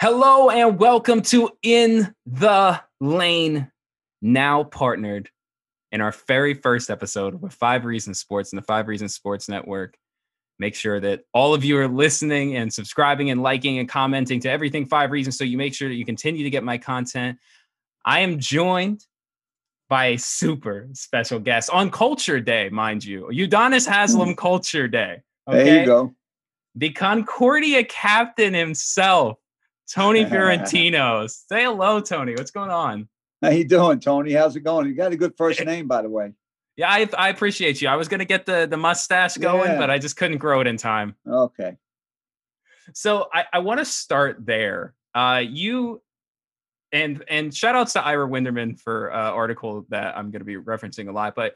Hello and welcome to In the Lane, now partnered in our very first episode with Five Reasons Sports and the Five Reasons Sports Network. Make sure that all of you are listening and subscribing and liking and commenting to everything Five Reasons so you make sure that you continue to get my content. I am joined by a super special guest on Culture Day, mind you. Udonis Haslem Culture Day. Okay? There you go. The Concordia captain himself, Tony Fiorentino. Say hello, Tony. What's going on? How you doing, Tony? How's it going? You got a good first name, by the way. Yeah, I, I appreciate you. I was gonna get the the mustache going, yeah. but I just couldn't grow it in time. Okay. So I, I want to start there. Uh, you and and shout outs to Ira Winderman for uh, article that I'm going to be referencing a lot. But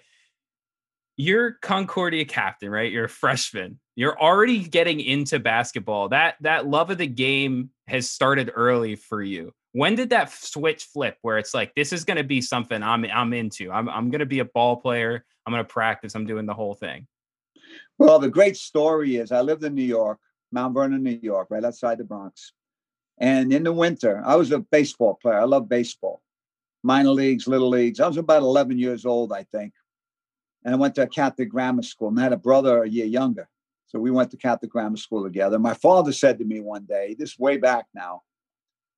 you're Concordia captain, right? You're a freshman. You're already getting into basketball. That that love of the game has started early for you. When did that switch flip where it's like this is going to be something I'm I'm into. I'm I'm going to be a ball player. I'm going to practice. I'm doing the whole thing. Well, the great story is I lived in New York, Mount Vernon, New York, right outside the Bronx. And in the winter, I was a baseball player. I love baseball, minor leagues, little leagues. I was about 11 years old, I think. And I went to a Catholic grammar school and I had a brother a year younger. So we went to Catholic grammar school together. My father said to me one day, this way back now,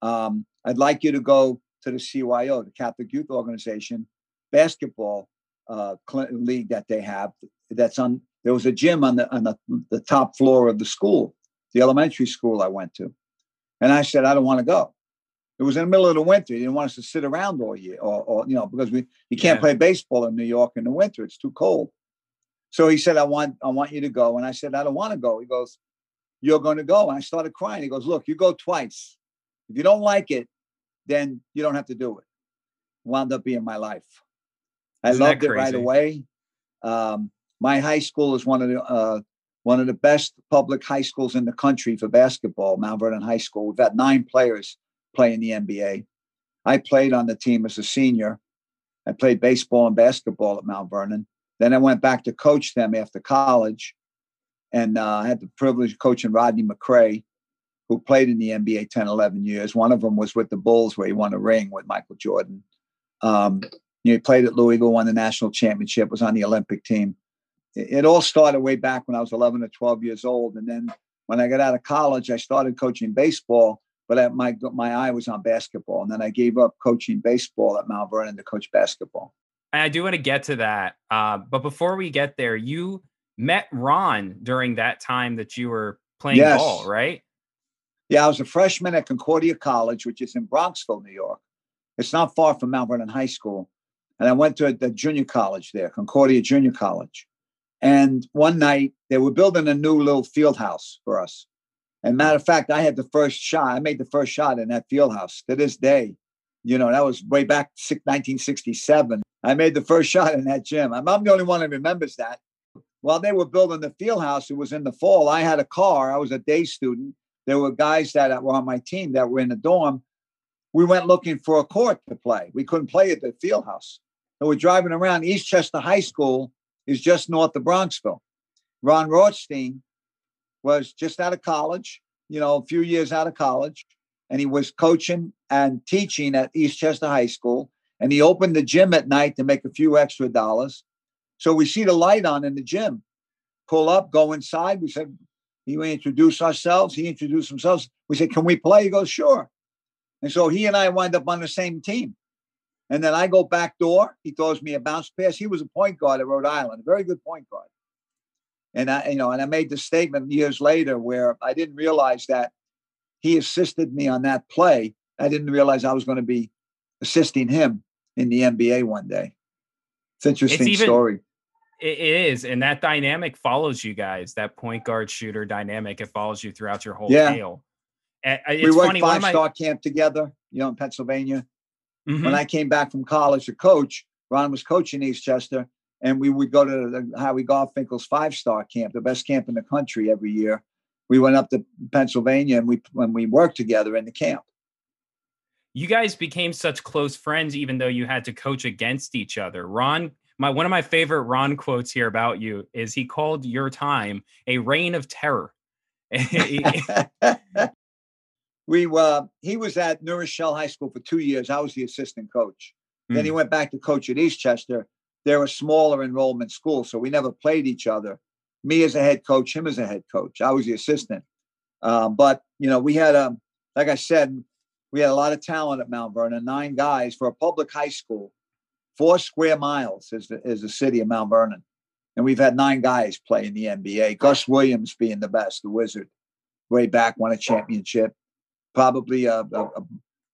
um, I'd like you to go to the CYO, the Catholic Youth Organization basketball uh, league that they have. That's on. There was a gym on the on the, the top floor of the school, the elementary school I went to, and I said I don't want to go. It was in the middle of the winter. He didn't want us to sit around all year, or, or you know, because we you can't yeah. play baseball in New York in the winter. It's too cold. So he said, "I want I want you to go," and I said, "I don't want to go." He goes, "You're going to go," and I started crying. He goes, "Look, you go twice. If you don't like it, then you don't have to do it. Wound up being my life. I Isn't loved it right away. Um, my high school is one of the uh, one of the best public high schools in the country for basketball, Mount Vernon High School. We've got nine players playing in the NBA. I played on the team as a senior. I played baseball and basketball at Mount Vernon. Then I went back to coach them after college, and uh, I had the privilege of coaching Rodney McCray, who played in the NBA 10, 11 years. One of them was with the Bulls, where he won a ring with Michael Jordan. Um, he played at Louisville, won the national championship, was on the Olympic team. It, it, all started way back when I was 11 or 12 years old. And then when I got out of college, I started coaching baseball, but I, my, my eye was on basketball. And then I gave up coaching baseball at Mount Vernon to coach basketball. I do want to get to that. Uh, but before we get there, you met Ron during that time that you were playing yes. ball, right? Yeah, I was a freshman at Concordia College, which is in Bronxville, New York. It's not far from Mount Vernon High School. And I went to the junior college there, Concordia Junior College. And one night they were building a new little field house for us. And matter of fact, I had the first shot. I made the first shot in that field house to this day. You know, that was way back 1967. I made the first shot in that gym. I'm, I'm the only one that remembers that. While they were building the field house, it was in the fall. I had a car. I was a day student there were guys that were on my team that were in the dorm. We went looking for a court to play. We couldn't play at the field house. So we're driving around. Eastchester High School is just north of Bronxville. Ron Rothstein was just out of college, you know, a few years out of college, and he was coaching and teaching at Eastchester High School. And he opened the gym at night to make a few extra dollars. So we see the light on in the gym. Pull up, go inside. We said, he introduced ourselves. He introduced himself. We said, "Can we play?" He goes, "Sure." And so he and I wind up on the same team. And then I go back door. He throws me a bounce pass. He was a point guard at Rhode Island, a very good point guard. And I, you know, and I made the statement years later where I didn't realize that he assisted me on that play. I didn't realize I was going to be assisting him in the NBA one day. It's interesting it's even, story. It is, and that dynamic follows you guys. That point guard shooter dynamic it follows you throughout your whole yeah. tale. we worked five star camp together, you know, in Pennsylvania. Mm-hmm. When I came back from college to coach, Ron was coaching Eastchester, and we would go to the Howie Garfinkel's five star camp, the best camp in the country every year. We went up to Pennsylvania and we when we worked together in the camp. You guys became such close friends, even though you had to coach against each other. Ron my one of my favorite Ron quotes here about you is he called your time a reign of terror. we uh, he was at New Rochelle High School for two years. I was the assistant coach. Mm. Then he hmm. went back to coach at Eastchester. They're a smaller enrollment school, so we never played each other. Me as a head coach, him as a head coach. I was the assistant. Uh, but you know, we had a, um, like I said, we had a lot of talent at Mount Vernon. Nine guys for a public high school. Four square miles is the, is the city of Mount Vernon, and we've had nine guys play in the NBA. Gus Williams being the best, the Wizard, way back won a championship. Probably a, a, a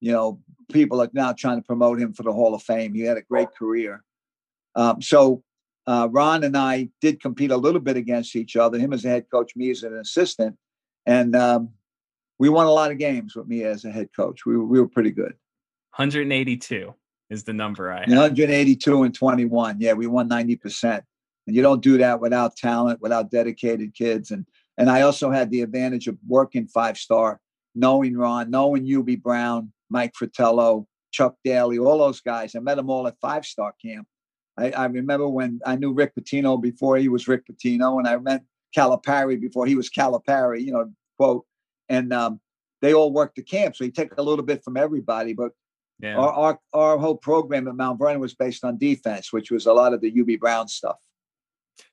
you know people are now trying to promote him for the Hall of Fame. He had a great career. Um, so uh, Ron and I did compete a little bit against each other. Him as a head coach, me as an assistant, and um, we won a lot of games with me as a head coach. We, we were pretty good. 182 is the number I. 182 and 21. Yeah, we won 90 percent. And you don't do that without talent, without dedicated kids. And and I also had the advantage of working five star, knowing Ron, knowing Hubie Brown, Mike Fratello, Chuck Daly, all those guys. I met them all at five star camp. I, I remember when I knew Rick Pitino before he was Rick Pitino, and I met Calipari before he was Calipari, you know, quote. And um, they all worked the camp. So you take a little bit from everybody. But yeah. our, our, our whole program at Mount Vernon was based on defense, which was a lot of the Hubie Brown stuff.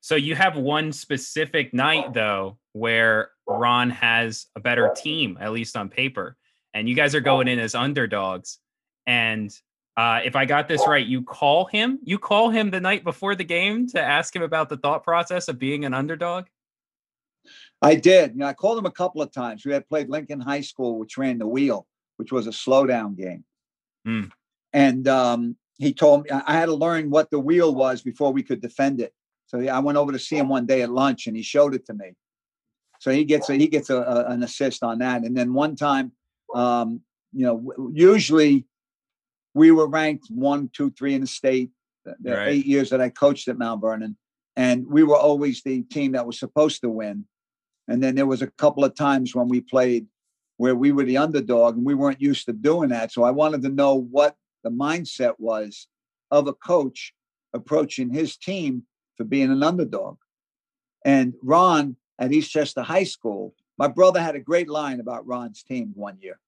So you have one specific night though where Ron has a better team, at least on paper and you guys are going in as underdogs. And uh, if I got this right, you call him. You call him the night before the game to ask him about the thought process of being an underdog. I did. You know, I called him a couple of times. We had played Lincoln High School, which ran the wheel, which was a slowdown game. Mm. And um, he told me I had to learn what the wheel was before we could defend it. So I went over to see him one day at lunch, and he showed it to me. So he gets a, he gets a, a, an assist on that. And then one time um, you know, usually we were ranked one, two, three in the state. The right. eight years that I coached at Mount Vernon, and we were always the team that was supposed to win. And then there was a couple of times when we played where we were the underdog, and we weren't used to doing that. So I wanted to know what the mindset was of a coach approaching his team for being an underdog. And Ron at Eastchester High School my brother had a great line about Ron's team one year.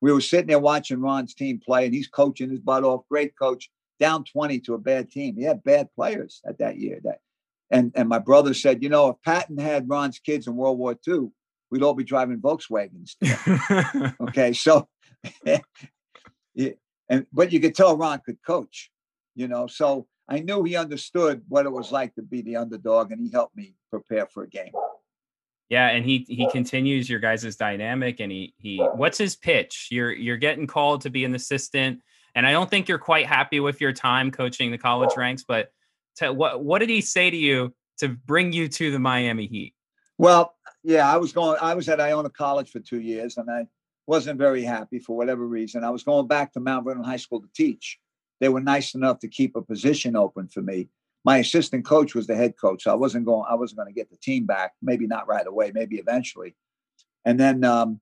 We were sitting there watching Ron's team play, and he's coaching his butt off. Great coach, down 20 to a bad team. He had bad players at that year. That, and, and my brother said, you know, if Patton had Ron's kids in World War II, we'd all be driving Volkswagens. okay, so, yeah, and but you could tell Ron could coach, you know. So I knew he understood what it was like to be the underdog, and he helped me prepare for a game. Yeah, and he he continues your guys' dynamic, and he he what's his pitch? You're you're getting called to be an assistant, and I don't think you're quite happy with your time coaching the college ranks. But to, what what did he say to you to bring you to the Miami Heat? Well, yeah, I was going. I was at Iona College for two years, and I wasn't very happy for whatever reason. I was going back to Mount Vernon High School to teach. They were nice enough to keep a position open for me my assistant coach was the head coach. So I wasn't going, I wasn't going to get the team back. Maybe not right away, maybe eventually. And then um,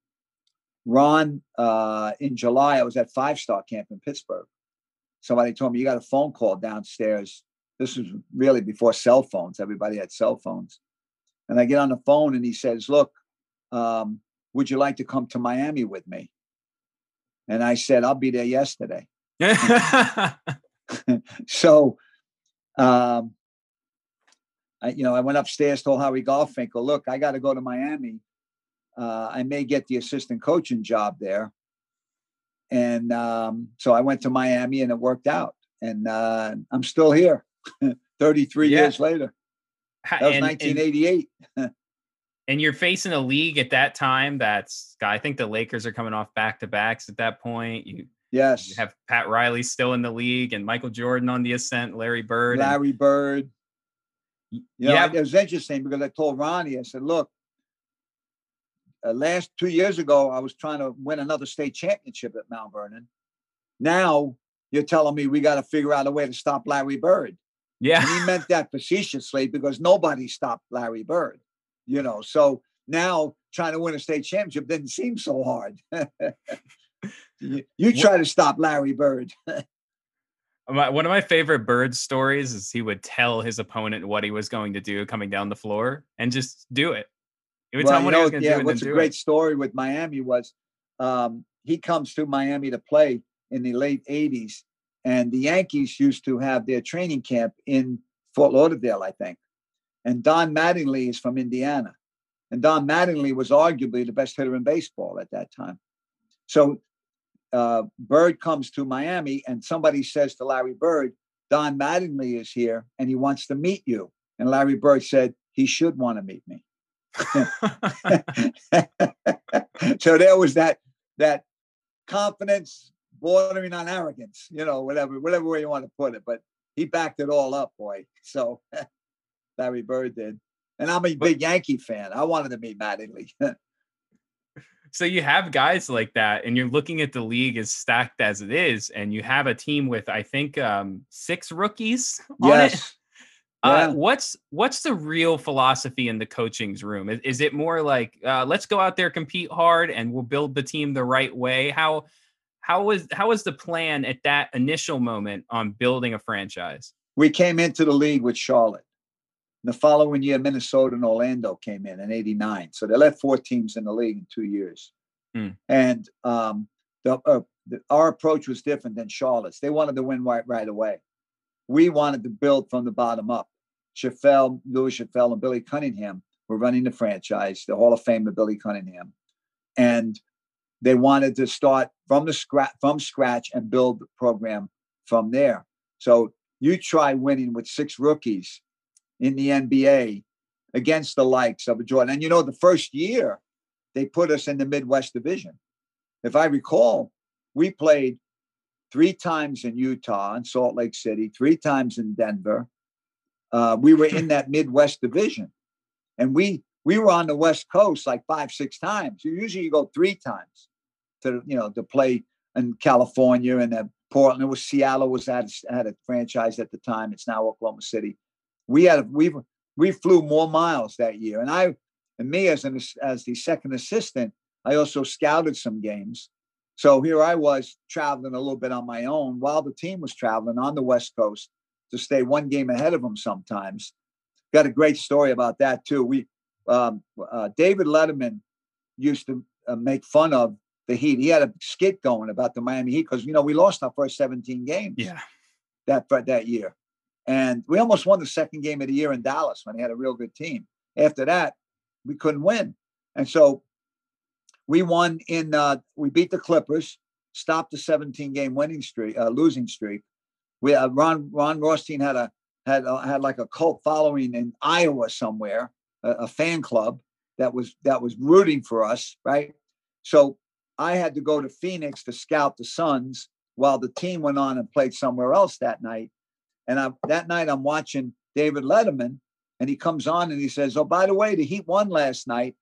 Ron, uh, in July, I was at Five Star Camp in Pittsburgh. Somebody told me you got a phone call downstairs. This was really before cell phones. Everybody had cell phones. And I get on the phone and he says, Look, um, would you like to come to Miami with me? And I said, I'll be there yesterday. so um, I, you know, I went upstairs, told Howie Garfinkel, look, I got to go to Miami. Uh, I may get the assistant coaching job there. And um, so I went to Miami and it worked out. And uh, I'm still here 33 yeah. years later. That was and, 1988. And, and you're facing a league at that time that's, I think the Lakers are coming off back to backs at that point. You Yes. You have Pat Riley still in the league and Michael Jordan on the ascent, Larry Bird. Larry and, Bird. You know, yeah. it was interesting because I told Ronnie, I said, look, uh, last two years ago, I was trying to win another state championship at Mount Vernon. Now you're telling me we got to figure out a way to stop Larry Bird. Yeah. And he meant that facetiously because nobody stopped Larry Bird, you know. So now trying to win a state championship didn't seem so hard. you, you try to stop Larry Bird. one of my favorite Bird stories is he would tell his opponent what he was going to do coming down the floor and just do it. He would well, tell him what know, he was going to yeah, do. What's a great it. story with Miami was um, he comes to Miami to play in the late 80s. And the Yankees used to have their training camp in Fort Lauderdale, I think. And Don Mattingly is from Indiana. And Don Mattingly was arguably the best hitter in baseball at that time. So uh, Bird comes to Miami, and somebody says to Larry Bird, Don Mattingly is here and he wants to meet you. And Larry Bird said, he should want to meet me. so there was that that confidence bordering on arrogance, you know, whatever, whatever way you want to put it. But he backed it all up, boy. So Larry Bird did. And I'm a big Yankee fan. I wanted to meet Mattingly. so you have guys like that, and you're looking at the league as stacked as it is, and you have a team with I think um, six rookies on yes. it. Uh, what's what's the real philosophy in the coaching's room? Is, is it more like uh, let's go out there, compete hard, and we'll build the team the right way? How how was how was the plan at that initial moment on building a franchise? We came into the league with Charlotte. The following year, Minnesota and Orlando came in in '89. So they left four teams in the league in two years. Hmm. And um, the, uh, the, our approach was different than Charlotte's. They wanted to win right right away we wanted to build from the bottom up. Schaffel, Lewis Schaffel, and Billy Cunningham were running the franchise, the Hall of Famer Billy Cunningham, and they wanted to start from the scratch from scratch and build the program from there. So you try winning with six rookies in the NBA against the likes of Jordan. And you know, the first year they put us in the Midwest Division. If I recall, we played three times in Utah and Salt Lake City, three times in Denver. Uh, we were in that Midwest division, and we we were on the West Coast like five six times. Usually, you go three times to you know to play in California and Portland. It was Seattle was at had a franchise at the time. It's now Oklahoma City. We had we we flew more miles that year, and I and me as an as the second assistant, I also scouted some games so here I was traveling a little bit on my own while the team was traveling on the West Coast to stay one game ahead of them sometimes. Got a great story about that too. We um, uh, David Letterman used to uh, make fun of the Heat. He had a skit going about the Miami Heat because you know we lost our first 17 games. Yeah. That that year, and we almost won the second game of the year in Dallas when they had a real good team. After that, we couldn't win, and so we won in uh, we beat the Clippers, stopped the 17 game winning streak, uh, losing streak. We uh, Ron Ron Rothstein had a had uh, had like a cult following in Iowa somewhere, a, a fan club that was that was rooting for us, right? So I had to go to Phoenix to scout the Suns while the team went on and played somewhere else that night. And I, that night I'm watching David Letterman, and he comes on and he says, "Oh, by the way, the Heat won last night."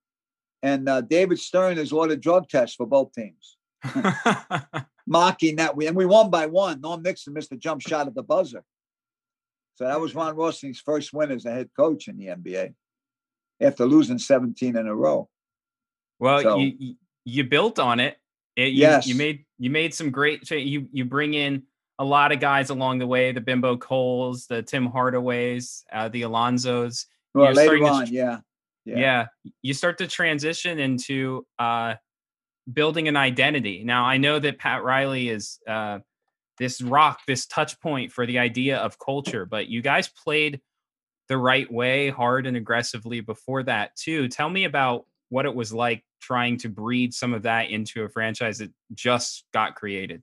And uh, David Stern has ordered drug tests for both teams, mocking that we and we won by one. Norm Nixon missed a jump shot at the buzzer. So that was Ron Rothstein's first win as a head coach in the NBA after losing 17 in a row. Well, so, you you built on it. it you, yes, you made you made some great. You you bring in a lot of guys along the way: the Bimbo Coles, the Tim Hardaways, uh, the Alonzos. Well, later on, yeah yeah. yeah you start to transition into uh building an identity now i know that pat riley is uh this rock this touch point for the idea of culture but you guys played the right way hard and aggressively before that too tell me about what it was like trying to breed some of that into a franchise that just got created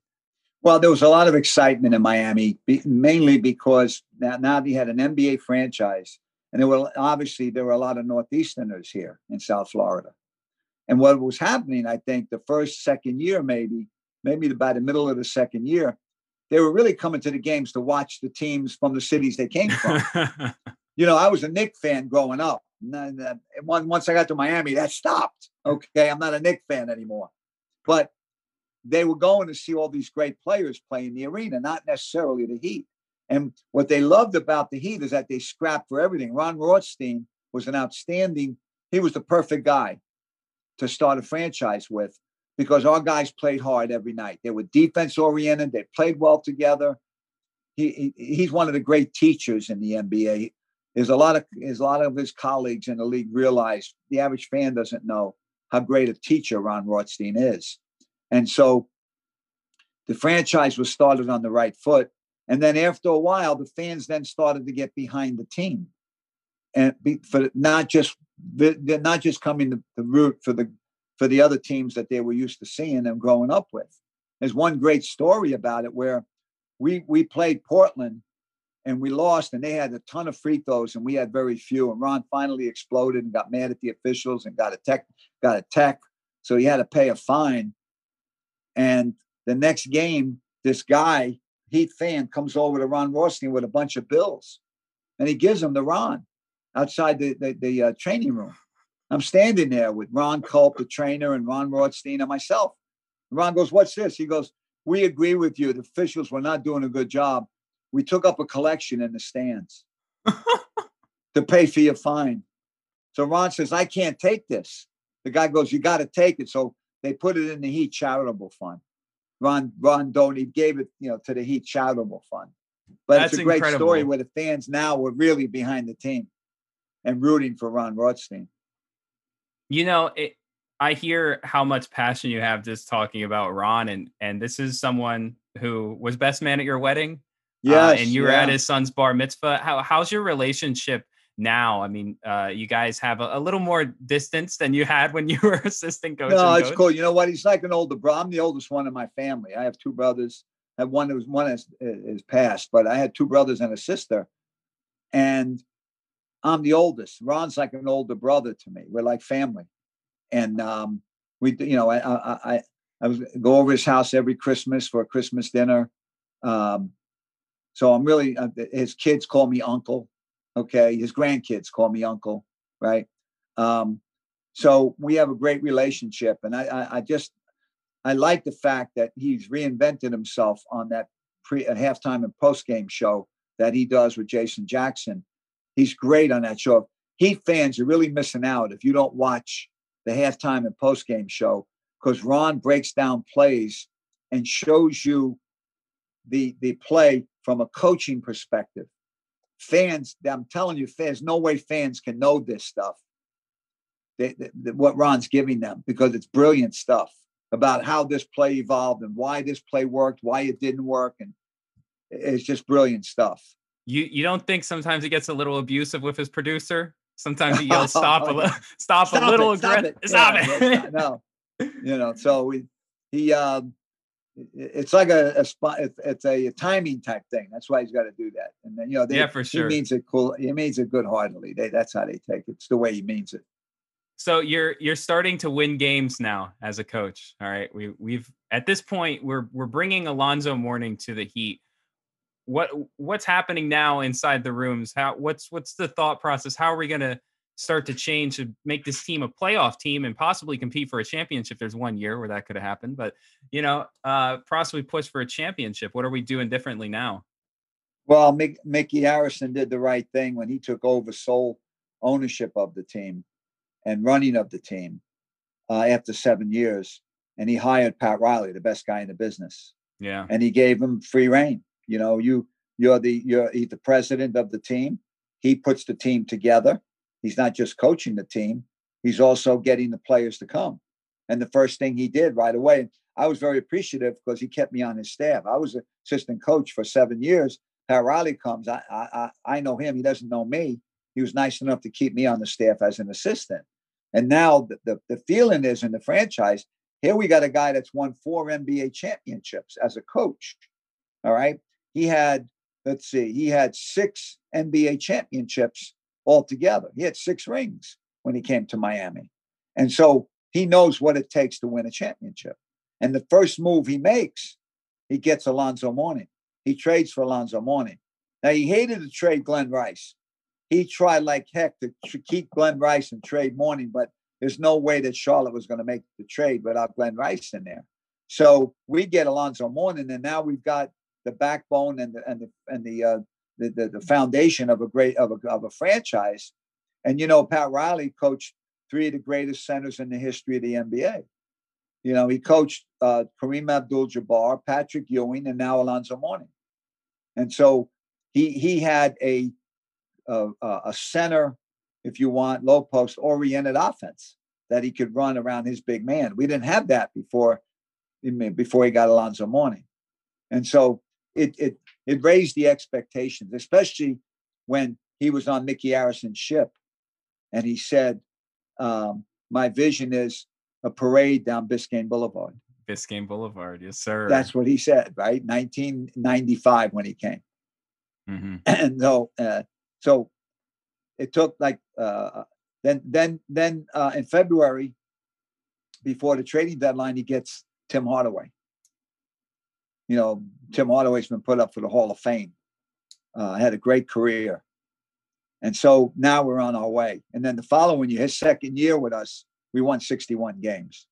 well there was a lot of excitement in miami mainly because now, now they had an nba franchise and there were obviously there were a lot of Northeasterners here in South Florida. And what was happening, I think, the first, second year, maybe, maybe by the middle of the second year, they were really coming to the games to watch the teams from the cities they came from. you know, I was a Knick fan growing up. And once I got to Miami, that stopped. Okay, I'm not a Knick fan anymore. But they were going to see all these great players play in the arena, not necessarily the Heat. And what they loved about the Heat is that they scrapped for everything. Ron Rothstein was an outstanding, he was the perfect guy to start a franchise with because our guys played hard every night. They were defense oriented, they played well together. He, he, he's one of the great teachers in the NBA. There's a lot of there's a lot of his colleagues in the league realize the average fan doesn't know how great a teacher Ron Rothstein is. And so the franchise was started on the right foot. And then after a while, the fans then started to get behind the team, and be, for not just they're not just coming to, to root for the for the other teams that they were used to seeing and growing up with. There's one great story about it where we we played Portland and we lost, and they had a ton of free throws, and we had very few. And Ron finally exploded and got mad at the officials and got a tech got a tech, so he had to pay a fine. And the next game, this guy Heat fan comes over to Ron Rothstein with a bunch of bills, and he gives them to Ron outside the the, the uh, training room. I'm standing there with Ron Culp, the trainer, and Ron Rothstein and myself. And Ron goes, "What's this?" He goes, "We agree with you. The officials were not doing a good job. We took up a collection in the stands to pay for your fine." So Ron says, "I can't take this." The guy goes, "You got to take it." So they put it in the Heat charitable fund. Ron Ron Doney gave it, you know, to the Heat charitable fund. But That's it's a great incredible. story where the fans now were really behind the team and rooting for Ron Rothstein. You know, it, I hear how much passion you have just talking about Ron, and and this is someone who was best man at your wedding. Yeah, uh, and you were yeah. at his son's bar mitzvah. How how's your relationship now? I mean, uh, you guys have a, a, little more distance than you had when you were assistant coach. No, it's coach. cool. You know what? He's like an older brother. I'm the oldest one in my family. I have two brothers. I have one that was one is, is passed, but I had two brothers and a sister, and I'm the oldest. Ron's like an older brother to me. We're like family, and um, we, you know, I, I, I, I was go over his house every Christmas for a Christmas dinner. Um, so I'm really uh, his kids call me uncle. Okay, his grandkids call me uncle, right? Um, so we have a great relationship, and I, I, I just I like the fact that he's reinvented himself on that pre uh, halftime and post game show that he does with Jason Jackson. He's great on that show. Heat fans are really missing out if you don't watch the halftime and post game show because Ron breaks down plays and shows you the the play from a coaching perspective fans, I'm telling you, fans, no way fans can know this stuff. They, they, what Ron's giving them because it's brilliant stuff about how this play evolved and why this play worked, why it didn't work, and it's just brilliant stuff. You you don't think sometimes he gets a little abusive with his producer? Sometimes he yells, "Stop a little, stop, stop, a little aggressive, stop it." Stop yeah, it. no, you know. So we he um it's like a, a spot. It's, a timing type thing. That's why he's got to do that. And then you know, they, yeah, for sure. He means it cool. He means it good heartedly. They, that's how they take it. It's the way he means it. So you're you're starting to win games now as a coach. All right, we we've at this point we're we're bringing Alonzo Mourning to the Heat. What what's happening now inside the rooms? How what's what's the thought process? How are we going to start to change to make this team a playoff team and possibly compete for a championship. There's one year where that could have happened, but you know, uh, possibly push for a championship. What are we doing differently now? Well, Mick, Micky Arison did the right thing when he took over sole ownership of the team and running of the team uh, after seven years, and he hired Pat Riley, the best guy in the business. Yeah, and he gave him free reign. You know, you you're the you're he's the president of the team. He puts the team together He's not just coaching the team, he's also getting the players to come. And the first thing he did right away, I was very appreciative because he kept me on his staff. I was an assistant coach for seven years. Pat Riley comes. I, I I know him. He doesn't know me. He was nice enough to keep me on the staff as an assistant. And now the, the, the feeling is in the franchise, here we got a guy that's won four NBA championships as a coach. All right. He had, let's see, he had six NBA championships altogether. He had six rings when he came to Miami. And so he knows what it takes to win a championship. And the first move he makes, he gets Alonzo Mourning. He trades for Alonzo Mourning. Now, he hated to trade Glenn Rice. He tried like heck to keep Glenn Rice and trade Mourning, but there's no way that Charlotte was going to make the trade without Glenn Rice in there. So we get Alonzo Mourning, and now we've got the backbone and the and the and the uh, the, the, the foundation of a great of a, of a franchise. And you know, Pat Riley coached three of the greatest centers in the history of the NBA. You know, he coached uh, Kareem Abdul-Jabbar, Patrick Ewing, and now Alonzo Mourning. And so he he had a a, a center, if you want, low post oriented offense that he could run around his big man. We didn't have that before before he got Alonzo Mourning. And so it it it raised the expectations, especially when he was on Micky Arison's ship, and he said, um, "My vision is a parade down Biscayne Boulevard." Biscayne Boulevard, yes, sir. That's what he said, right? 1995 when he came, mm-hmm. and so uh, so it took like uh, then then then uh, in February, before the trading deadline, he gets Tim Hardaway. You know, Tim Hardaway's been put up for the Hall of Fame. Uh, had a great career, and so now we're on our way. And then the following year, his second year with us, we won 61 games.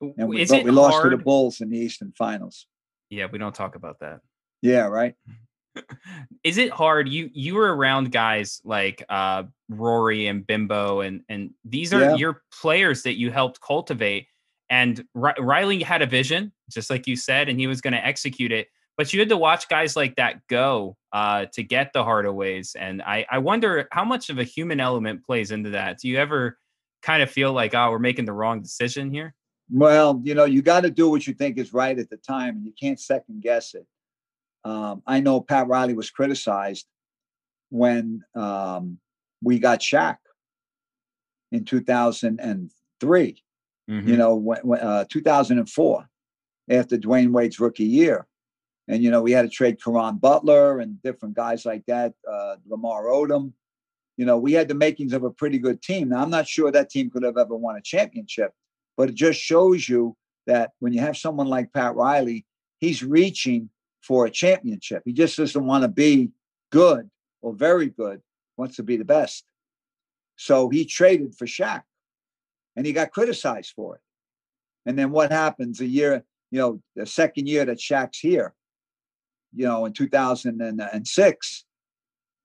And we, we lost to the Bulls in the Eastern Finals. Yeah, we don't talk about that. Yeah, right. Is it hard? You you were around guys like uh, Rory and Bimbo, and and these are yeah. your players that you helped cultivate. And R- Riley had a vision, just like you said, and he was going to execute it. But you had to watch guys like that go uh, to get the Hardaways. And I, I wonder how much of a human element plays into that. Do you ever kind of feel like, oh, we're making the wrong decision here? Well, you know, you got to do what you think is right at the time, and you can't second guess it. Um, I know Pat Riley was criticized when um, we got Shaq in 2003. Mm-hmm. You know, when, uh, 2004, after Dwyane Wade's rookie year. And, you know, we had to trade Caron Butler and different guys like that, uh, Lamar Odom. You know, we had the makings of a pretty good team. Now, I'm not sure that team could have ever won a championship, but it just shows you that when you have someone like Pat Riley, he's reaching for a championship. He just doesn't want to be good or very good, wants to be the best. So he traded for Shaq and he got criticized for it. And then what happens a year, you know, the second year that Shaq's here, you know, in 2006,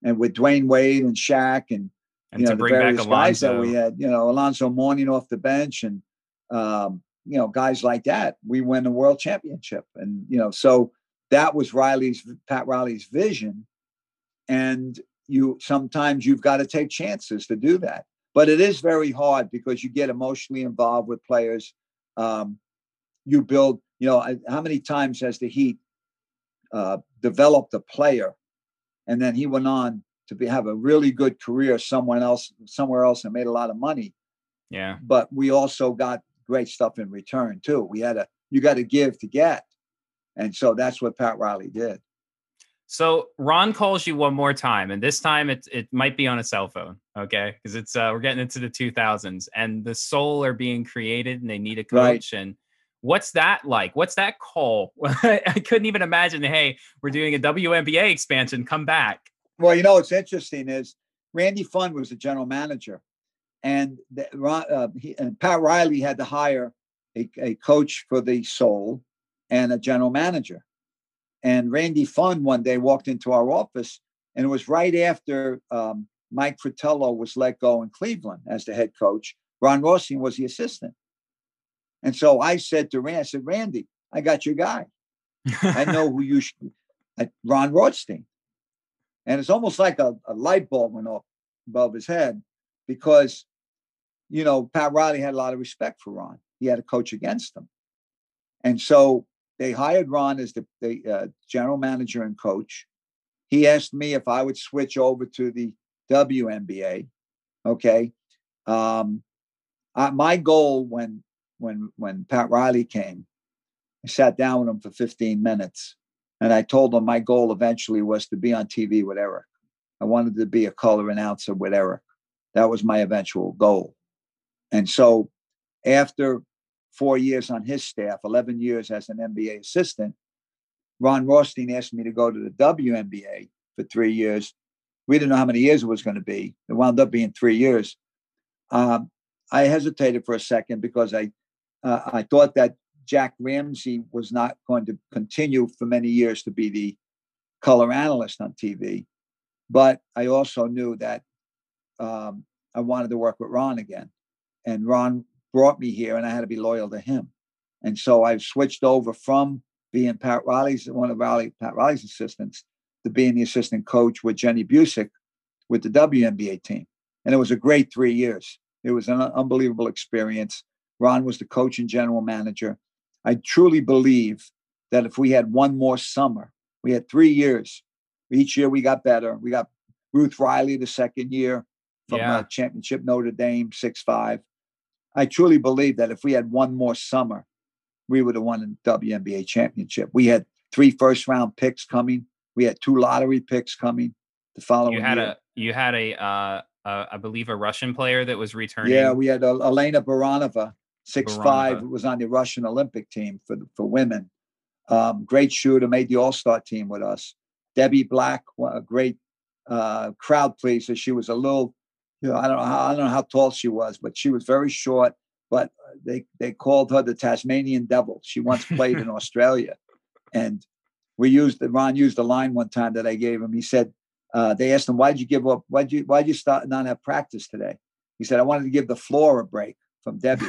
and with Dwyane Wade and Shaq and, and you know, the various guys that we had, you know, Alonzo Mourning off the bench and, um, you know, guys like that, we win the world championship. And, you know, so that was Riley's, Pat Riley's vision. And you sometimes you've got to take chances to do that. But it is very hard because you get emotionally involved with players. Um, you build, you know, how many times has the Heat uh, developed a player, and then he went on to be, have a really good career someone else somewhere else and made a lot of money. Yeah. But we also got great stuff in return too. We had a you got to give to get, and so that's what Pat Riley did. So Ron calls you one more time, and this time it it might be on a cell phone, okay? Because it's uh, we're getting into the 2000s, and the Sol are being created, and they need a coach. Right. And what's that like? What's that call? I couldn't even imagine. Hey, we're doing a WNBA expansion. Come back. Well, you know what's interesting is Randy Pfund was the general manager, and the, uh, he, and Pat Riley had to hire a, a coach for the Sol and a general manager. And Randy Pfund one day walked into our office, and it was right after um, Mike Fratello was let go in Cleveland as the head coach. Ron Rothstein was the assistant. And so I said to Randy, I said, Randy, I got your guy. I know who you should, Ron Rothstein. And it's almost like a, a light bulb went off above his head because, you know, Pat Riley had a lot of respect for Ron. He had a coach against him. And so they hired Ron as the, the uh, general manager and coach. He asked me if I would switch over to the WNBA. Okay. Um, I, my goal when when when Pat Riley came, I sat down with him for 15 minutes, and I told him my goal eventually was to be on TV with Eric. I wanted to be a color announcer with Eric. That was my eventual goal. And so after four years on his staff, 11 years as an NBA assistant. Ron Rothstein asked me to go to the WNBA for three years. We didn't know how many years it was going to be. It wound up being three years. Um, I hesitated for a second because I uh, I thought that Jack Ramsay was not going to continue for many years to be the color analyst on TV. But I also knew that um, I wanted to work with Ron again. And Ron brought me here and I had to be loyal to him. And so I've switched over from being Pat Riley's, one of Riley, Pat Riley's assistants, to being the assistant coach with Jenny Boucek with the WNBA team. And it was a great three years. It was an unbelievable experience. Ron was the coach and general manager. I truly believe that if we had one more summer, we had three years. Each year we got better. We got Ruth Riley the second year from uh, yeah. uh, championship Notre Dame six five. I truly believe that if we had one more summer, we would have won the WNBA championship. We had three first round picks coming. We had two lottery picks coming the following you had year. a you had a uh, uh, I believe a Russian player that was returning. Yeah, we had uh, Elena Baranova, six Baranova. five, was on the Russian Olympic team for for women. Um, great shooter, made the All Star team with us. Debbie Black, a great uh, crowd pleaser. She was a little, you know, I don't know how I don't know how tall she was, but she was very short. But they they called her the Tasmanian Devil. She once played in Australia, and we used Ron used the line one time that I gave him. He said, uh, they asked him, why'd you give up? Why'd you, why'd you start not have practice today? He said, I wanted to give the floor a break from Debbie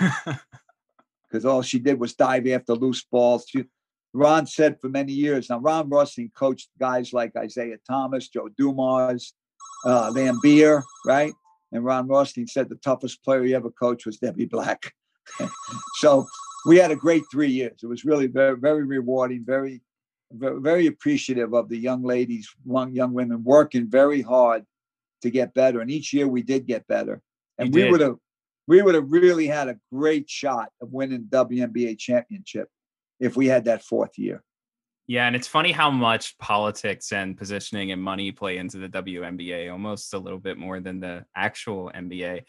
because all she did was dive after loose balls. She, Ron said for many years. Now, Ron Rothstein coached guys like Isiah Thomas, Joe Dumars, uh, Laimbeer, right? And Ron Rothstein said the toughest player he ever coached was Debbie Black. so we had a great three years. It was really very, very rewarding, very very appreciative of the young ladies, young women working very hard to get better. And each year we did get better. And you we would have we would have really had a great shot of winning WNBA championship if we had that fourth year. Yeah, and it's funny how much politics and positioning and money play into the WNBA, almost a little bit more than the actual NBA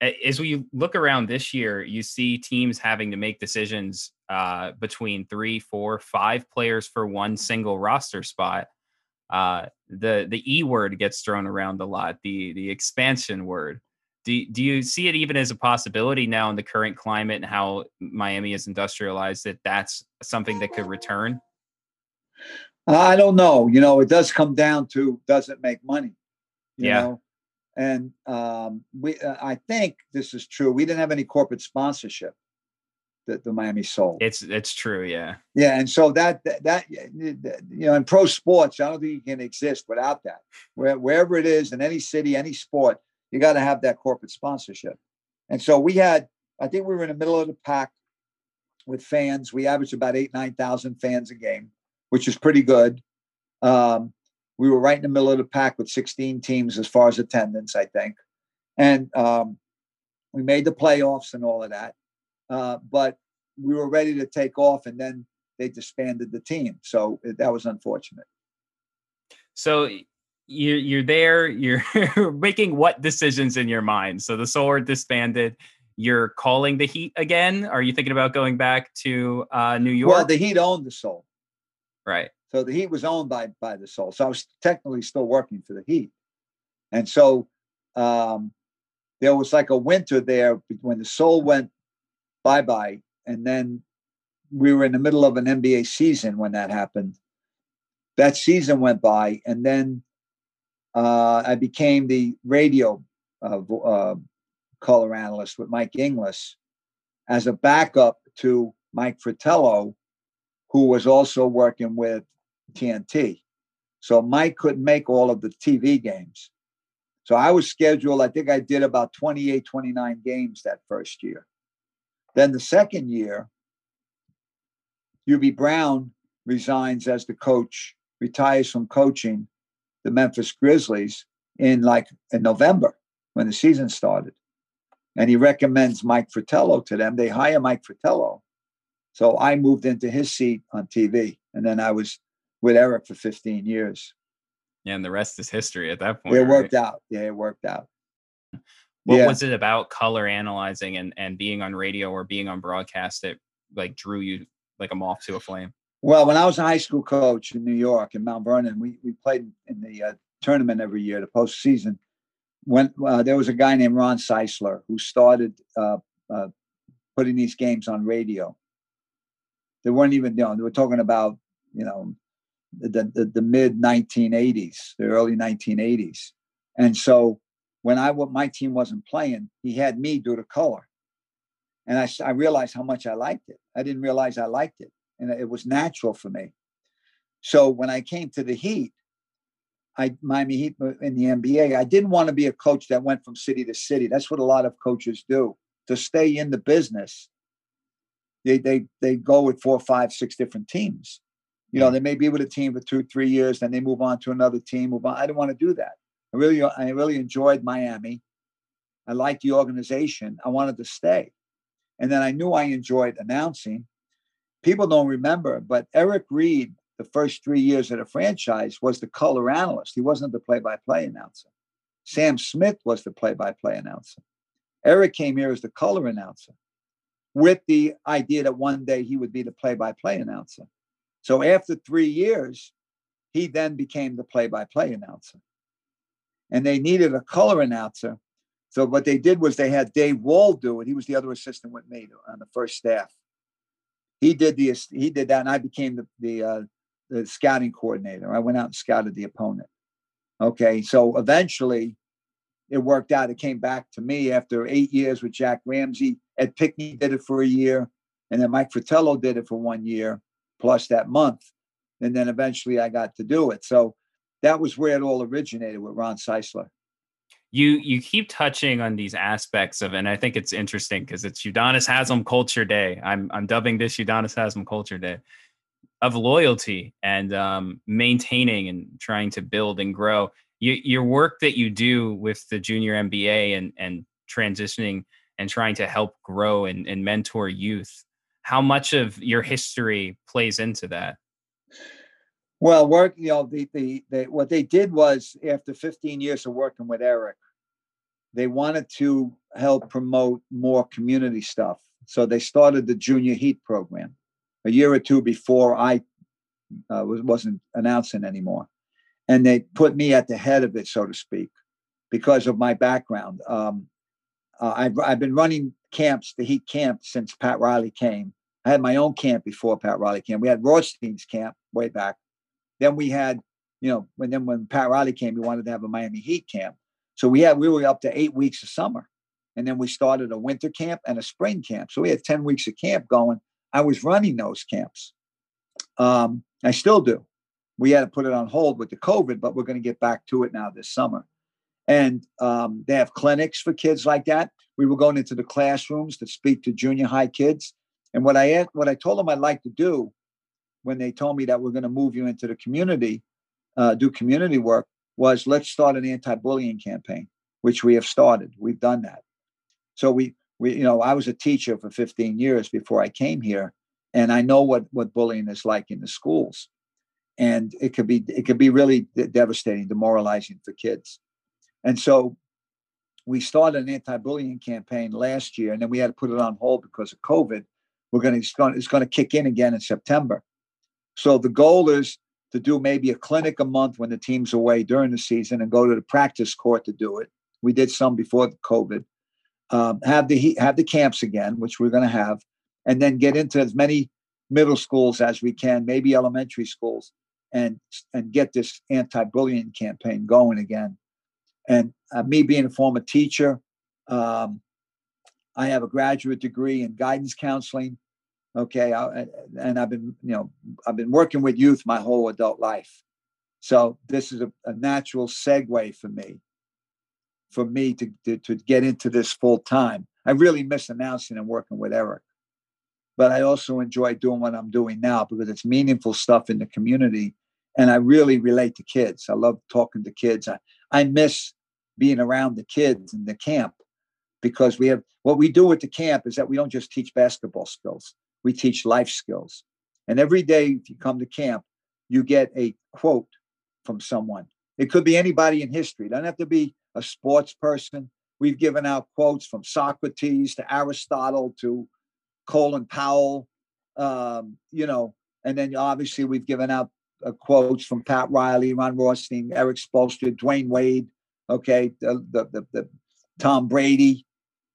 as we look around this year, you see teams having to make decisions uh, between three, four, five players for one single roster spot. Uh, the the E word gets thrown around a lot. The the expansion word. Do do you see it even as a possibility now in the current climate and how Miami is industrialized that that's something that could return? I don't know. You know, it does come down to does it make money? You yeah. Know? And um, we, uh, I think this is true. We didn't have any corporate sponsorship that the Miami Sol. It's it's true, yeah. Yeah, and so that, that that you know, in pro sports, I don't think you can exist without that. Where, wherever it is in any city, any sport, you got to have that corporate sponsorship. And so we had, I think we were in the middle of the pack with fans. We averaged about eight nine thousand fans a game, which is pretty good. Um, we were right in the middle of the pack with 16 teams as far as attendance, I think. And um, we made the playoffs and all of that. Uh, but we were ready to take off, and then they disbanded the team. So that was unfortunate. So you're you're there. You're making what decisions in your mind? So the Sol disbanded. You're calling the Heat again. Are you thinking about going back to uh, New York? Well, the Heat owned the Sol. Right. So the Heat was owned by by the Sol. So I was technically still working for the Heat, and so um, there was like a winter there when the Sol went bye bye, and then we were in the middle of an NBA season when that happened. That season went by, and then uh, I became the radio uh, uh, color analyst with Mike Inglis as a backup to Mike Fratello, who was also working with TNT. So Mike couldn't make all of the TV games. So I was scheduled, I think I did about 28, 29 games that first year. Then the second year, Hubie Brown resigns as the coach, retires from coaching the Memphis Grizzlies in like in November when the season started. And he recommends Mike Fratello to them. They hire Mike Fratello. So I moved into his seat on TV. And then I was with Eric for 15 years. Yeah, and the rest is history at that point. It worked right? out. Yeah, it worked out. What yeah. was it about color analyzing and, and being on radio or being on broadcast that like drew you like a moth to a flame? Well, when I was a high school coach in New York in Mount Vernon, we, we played in the uh, tournament every year, the postseason. When uh, there was a guy named Ron Seisler who started uh, uh putting these games on radio. They weren't even, you know, they were talking about, you know, the, the, the mid 1980s, the early 1980s. And so when I what my team wasn't playing, he had me do the color. And I, I realized how much I liked it. I didn't realize I liked it. And it was natural for me. So when I came to the Heat, I Miami Heat uh, in the NBA, I didn't want to be a coach that went from city to city. That's what a lot of coaches do. To stay in the business, they they they go with four, five, six different teams. You know, they may be with a team for two, three years, then they move on to another team. Move on. I didn't want to do that. I really, I really enjoyed Miami. I liked the organization. I wanted to stay, and then I knew I enjoyed announcing. People don't remember, but Eric Reid, the first three years of the franchise, was the color analyst. He wasn't the play-by-play announcer. Sam Smith was the play-by-play announcer. Eric came here as the color announcer with the idea that one day he would be the play by play announcer. So after three years, he then became the play by play announcer. And they needed a color announcer. So what they did was they had Dave Wohl do it. He was the other assistant with me on the first staff. He did the he did that, and I became the the, uh, the scouting coordinator. I went out and scouted the opponent. Okay, so eventually it worked out. It came back to me after eight years with Jack Ramsay. Ed Pinckney did it for a year, and then Mike Fratello did it for one year, plus that month. And then eventually I got to do it. So that was where it all originated with Ron Seisler. You you keep touching on these aspects of, and I think it's interesting because it's Udonis Haslem Culture Day. I'm I'm dubbing this Udonis Haslem Culture Day of loyalty and um, maintaining and trying to build and grow you, your work that you do with the junior NBA and and transitioning and trying to help grow and, and mentor youth, how much of your history plays into that? Well, work, you know, the, the, the what they did was after 15 years of working with Eric, they wanted to help promote more community stuff. So they started the Junior Heat program a year or two before I uh, was, wasn't announcing anymore and they put me at the head of it, so to speak, because of my background. Um, uh, I've, I've been running camps, the Heat camp, since Pat Riley came. I had my own camp before Pat Riley came. We had Rothstein's camp way back. Then we had, you know, when then when Pat Riley came, we wanted to have a Miami Heat camp. So we had we were up to eight weeks of summer, and then we started a winter camp and a spring camp. So we had ten weeks of camp going. I was running those camps. Um, I still do we had to put it on hold with the COVID, but we're going to get back to it now this summer. And um, they have clinics for kids like that. We were going into the classrooms to speak to junior high kids. And what I what I told them I'd like to do when they told me that we're going to move you into the community, uh, do community work, was let's start an anti-bullying campaign, which we have started. We've done that. So we we you know I was a teacher for 15 years before I came here, and I know what what bullying is like in the schools and it could be it could be really devastating, demoralizing for kids. And so we started an anti-bullying campaign last year, and then we had to put it on hold because of COVID. We're going to it's going, to kick in again in September. So the goal is to do maybe a clinic a month when the team's away during the season, and go to the practice court to do it. We did some before the COVID. Um, have the have the camps again, which we're going to have, and then get into as many middle schools as we can, maybe elementary schools, and and get this anti-bullying campaign going again. And uh, me being a former teacher, um, I have a graduate degree in guidance counseling. Okay, I, and I've been you know I've been working with youth my whole adult life, so this is a, a natural segue for me, for me to, to to get into this full time. I really miss announcing and working with Eric but I also enjoy doing what I'm doing now because it's meaningful stuff in the community. And I really relate to kids. I love talking to kids. I, I miss being around the kids in the camp because we have what we do at the camp is that we don't just teach basketball skills, we teach life skills. And every day, if you come to camp, you get a quote from someone. It could be anybody in history, it doesn't have to be a sports person. We've given out quotes from Socrates to Aristotle to Colin Powell, um, you know, and then obviously we've given out uh, quotes from Pat Riley, Ron Rothstein, Erik Spoelstra, Dwyane Wade, okay, the, the, the, the Tom Brady.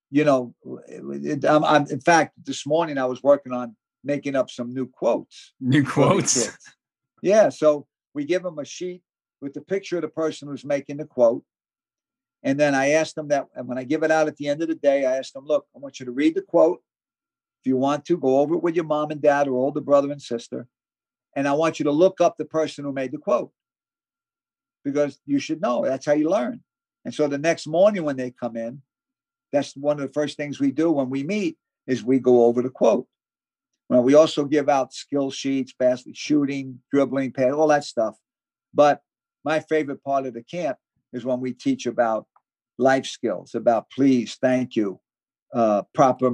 You know, it, I'm, I'm, in fact, this morning I was working on making up some new quotes. New quotes. Yeah. So we give them a sheet with the picture of the person who's making the quote. And then I ask them that, and when I give it out at the end of the day, I ask them, look, I want you to read the quote. If you want to, go over it with your mom and dad or older brother and sister. And I want you to look up the person who made the quote because you should know. That's how you learn. And so the next morning when they come in, that's one of the first things we do when we meet is we go over the quote. Well, we also give out skill sheets, basket shooting, dribbling, pad, all that stuff. But my favorite part of the camp is when we teach about life skills, about please, thank you, uh, proper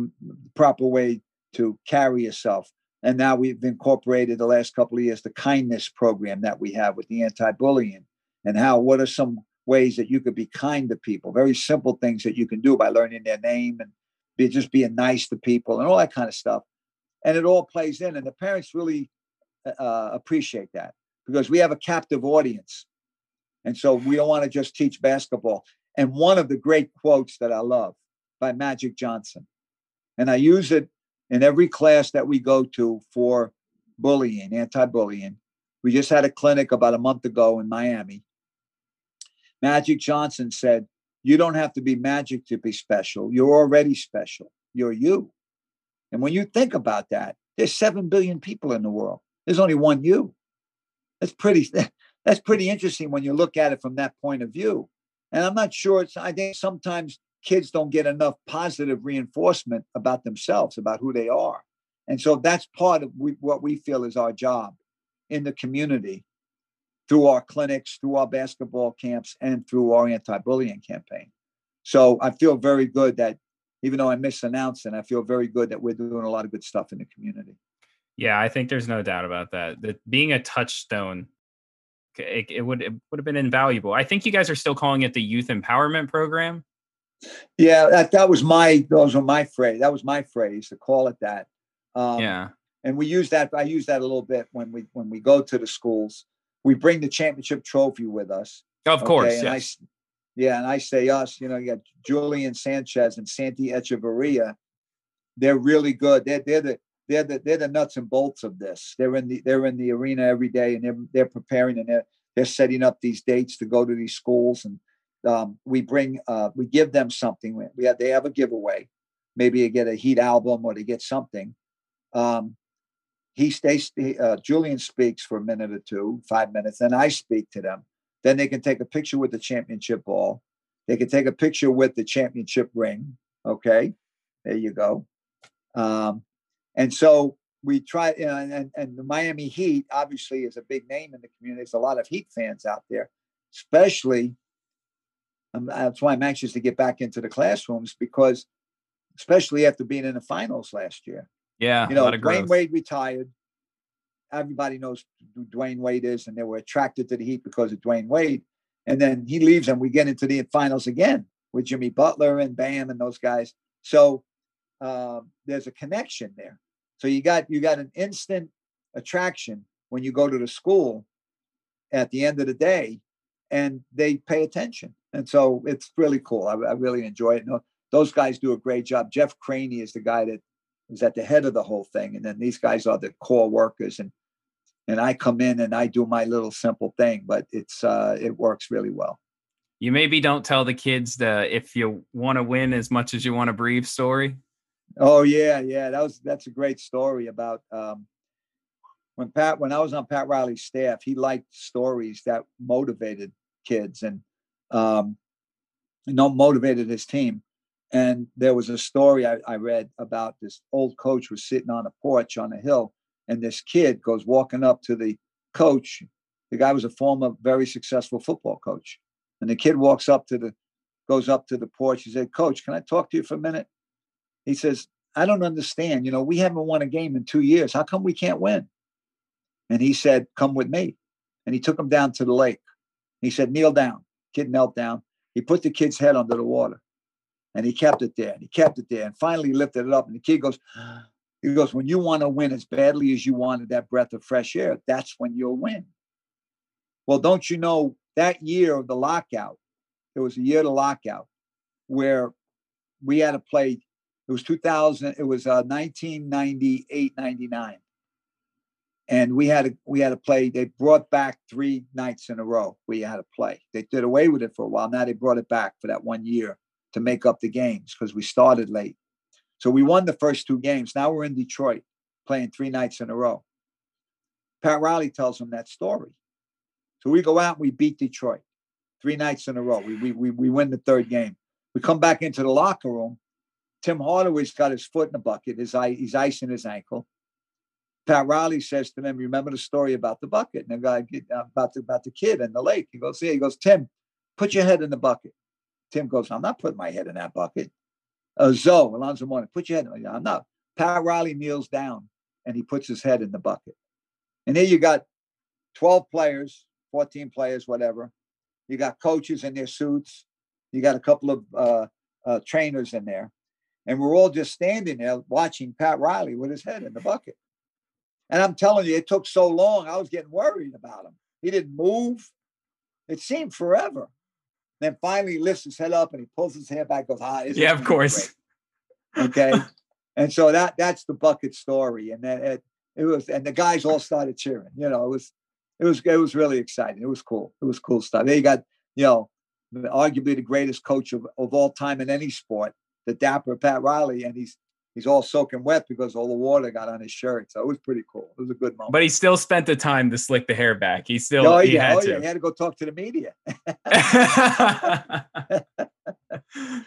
proper way to carry yourself. And now we've incorporated the last couple of years the kindness program that we have with the anti-bullying and how what are some ways that you could be kind to people, very simple things that you can do by learning their name and be just being nice to people and all that kind of stuff. And it all plays in, and the parents really uh, uh appreciate that because we have a captive audience. And so we don't want to just teach basketball. And one of the great quotes that I love by Magic Johnson, and I use it in every class that we go to for bullying, anti bullying. We just had a clinic about a month ago in Miami. Magic Johnson said, You don't have to be magic to be special. You're already special. You're you. And when you think about that, there's 7 billion people in the world. There's only one you. That's pretty that's pretty interesting when you look at it from that point of view. And I'm not sure it's I think sometimes kids don't get enough positive reinforcement about themselves, about who they are. And so that's part of we, what we feel is our job in the community through our clinics, through our basketball camps, and through our anti bullying campaign. So I feel very good that even though I misannounced it, I feel very good that we're doing a lot of good stuff in the community. Yeah, I think there's no doubt about that. That being a touchstone, it, it would it would have been invaluable. I think you guys are still calling it the youth empowerment program. Yeah, that, that was my those were my phrase. That was my phrase to call it that. Um, yeah, and we use that. I use that a little bit when we when we go to the schools. We bring the championship trophy with us. Of okay? course, yes. I, yeah, and I say us. You know, you got Julian Sanchez and Santi Echeverria. They're really good. They're they're the they're the they're the nuts and bolts of this. They're in the they're in the arena every day, and they're they're preparing and they're they're setting up these dates to go to these schools, and um, we bring uh, we give them something. We have they have a giveaway, maybe they get a Heat album or they get something. Um, he stays. Uh, Julian speaks for a minute or two, five minutes, then I speak to them. Then they can take a picture with the championship ball. They can take a picture with the championship ring. Okay, there you go. Um, and so we try, you know, and, and the Miami Heat obviously is a big name in the community. There's a lot of Heat fans out there, especially. Um, that's why I'm anxious to get back into the classrooms because, especially after being in the finals last year. Yeah, you know, Dwyane Wade retired. Everybody knows who Dwyane Wade is, and they were attracted to the Heat because of Dwyane Wade. And then he leaves, and we get into the finals again with Jimmy Butler and Bam and those guys. So um, there's a connection there. So you got you got an instant attraction when you go to the school at the end of the day, and they pay attention. And so it's really cool. I, I really enjoy it. No, those guys do a great job. Jeff Craney is the guy that is at the head of the whole thing, and then these guys are the core workers. And and I come in and I do my little simple thing, but it's uh, it works really well. You maybe don't tell the kids the if you want to win as much as you want to breathe story. Oh yeah, yeah. That was that's a great story about um, when Pat when I was on Pat Riley's staff. He liked stories that motivated kids and um, you know motivated his team. And there was a story I, I read about this old coach was sitting on a porch on a hill, and this kid goes walking up to the coach. The guy was a former very successful football coach, and the kid walks up to the goes up to the porch. He said, "Coach, can I talk to you for a minute?" He says, I don't understand. You know, we haven't won a game in two years. How come we can't win? And he said, Come with me. And he took him down to the lake. He said, Kneel down. Kid knelt down. He put the kid's head under the water and he kept it there and he kept it there and finally he lifted it up. And the kid goes, He goes, When you want to win as badly as you wanted that breath of fresh air, that's when you'll win. Well, don't you know that year of the lockout, there was a year of the lockout where we had to play it was 2000. It was uh, 1998, 99, and we had to we had to play. They brought back three nights in a row. We had to play. They did away with it for a while. Now they brought it back for that one year to make up the games because we started late. So we won the first two games. Now we're in Detroit playing three nights in a row. Pat Riley tells them that story. So we go out and we beat Detroit three nights in a row. We, we, we, we win the third game. We come back into the locker room Tim Hardaway's got his foot in the bucket. His he's icing his ankle. Pat Riley says to them, "Remember the story about the bucket?" And the guy uh, about the about the kid in the lake. He goes, "Yeah." He goes, "Tim, put your head in the bucket." Tim goes, "I'm not putting my head in that bucket." Uh, Zo Alonzo Mourning, put your head. in I'm not. Pat Riley kneels down and he puts his head in the bucket. And here you got 12 players, 14 players, whatever. You got coaches in their suits. You got a couple of uh, uh, trainers in there. And we're all just standing there watching Pat Riley with his head in the bucket. And I'm telling you, it took so long, I was getting worried about him. He didn't move. It seemed forever. Then finally he lifts his head up and he pulls his hair back, goes, ah, yeah, of course. Great? Okay. and so that that's the bucket story. And then it, it was, and the guys all started cheering. You know, it was it was it was really exciting. It was cool. It was cool stuff. They got, you know, arguably the greatest coach of, of all time in any sport, the dapper Pat Riley, and he's he's all soaking wet because all the water got on his shirt. So it was pretty cool. It was a good moment. But he still spent the time to slick the hair back. He still oh, he yeah, had oh, to. Yeah. He had to go talk to the media.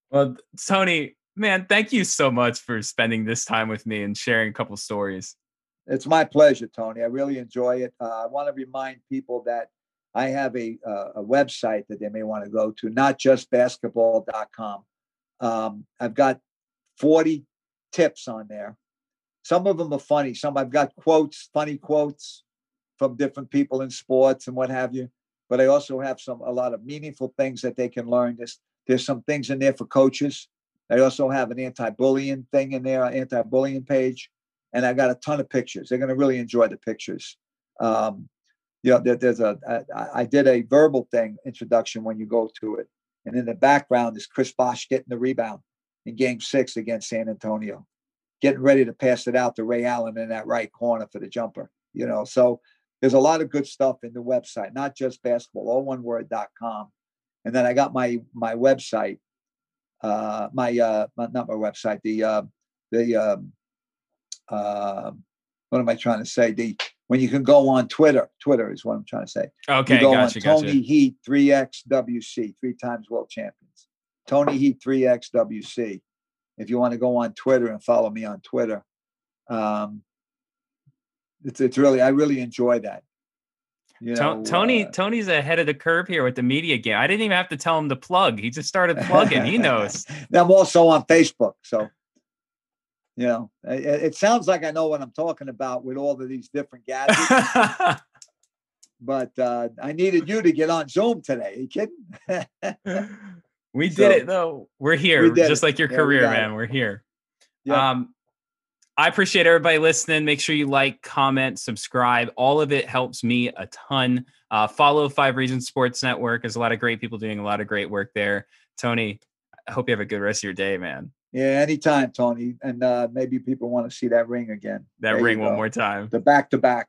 well, Tony, man, thank you so much for spending this time with me and sharing a couple stories. It's my pleasure, Tony. I really enjoy it. Uh, I want to remind people that I have a, uh, a website that they may want to go to, notjustbasketball.com. Um, I've got 40 tips on there. Some of them are funny. Some I've got quotes, funny quotes from different people in sports and what have you. But I also have some a lot of meaningful things that they can learn. There's there's some things in there for coaches. I also have an anti-bullying thing in there, anti-bullying page and I got a ton of pictures. They're going to really enjoy the pictures. Um, you know, there, there's a I, I did a verbal thing introduction when you go to it, and in the background is Chris Bosh getting the rebound in Game Six against San Antonio, getting ready to pass it out to Ray Allen in that right corner for the jumper. You know, so there's a lot of good stuff in the website, not just basketball, all one word.com. And then I got my my website, uh, my uh, not my website, the uh, the um, uh, what am I trying to say? The when you can go on Twitter, Twitter is what I'm trying to say. Okay, you go gotcha, on Tony gotcha. Heat 3XWC, three times world champions. Tony Heat 3XWC. If you want to go on Twitter and follow me on Twitter, um, it's it's really I really enjoy that. You know, Tony uh, Tony's ahead of the curve here with the media game. I didn't even have to tell him to plug. He just started plugging. he knows. I'm also on Facebook, so you know, it, it, sounds like I know what I'm talking about with all of these different gadgets. but uh, I needed you to get on Zoom today. Are you kidding? we did it though. We're here, we just it. like your yeah, career, we man. It. We're here. Yep. Um, I appreciate everybody listening. Make sure you like, comment, subscribe. All of it helps me a ton. Uh, follow Five Reasons Sports Network. There's a lot of great people doing a lot of great work there. Tony, I hope you have a good rest of your day, man. Yeah, anytime, Tony. And uh, maybe people want to see that ring again. That there ring one more time. The back to back.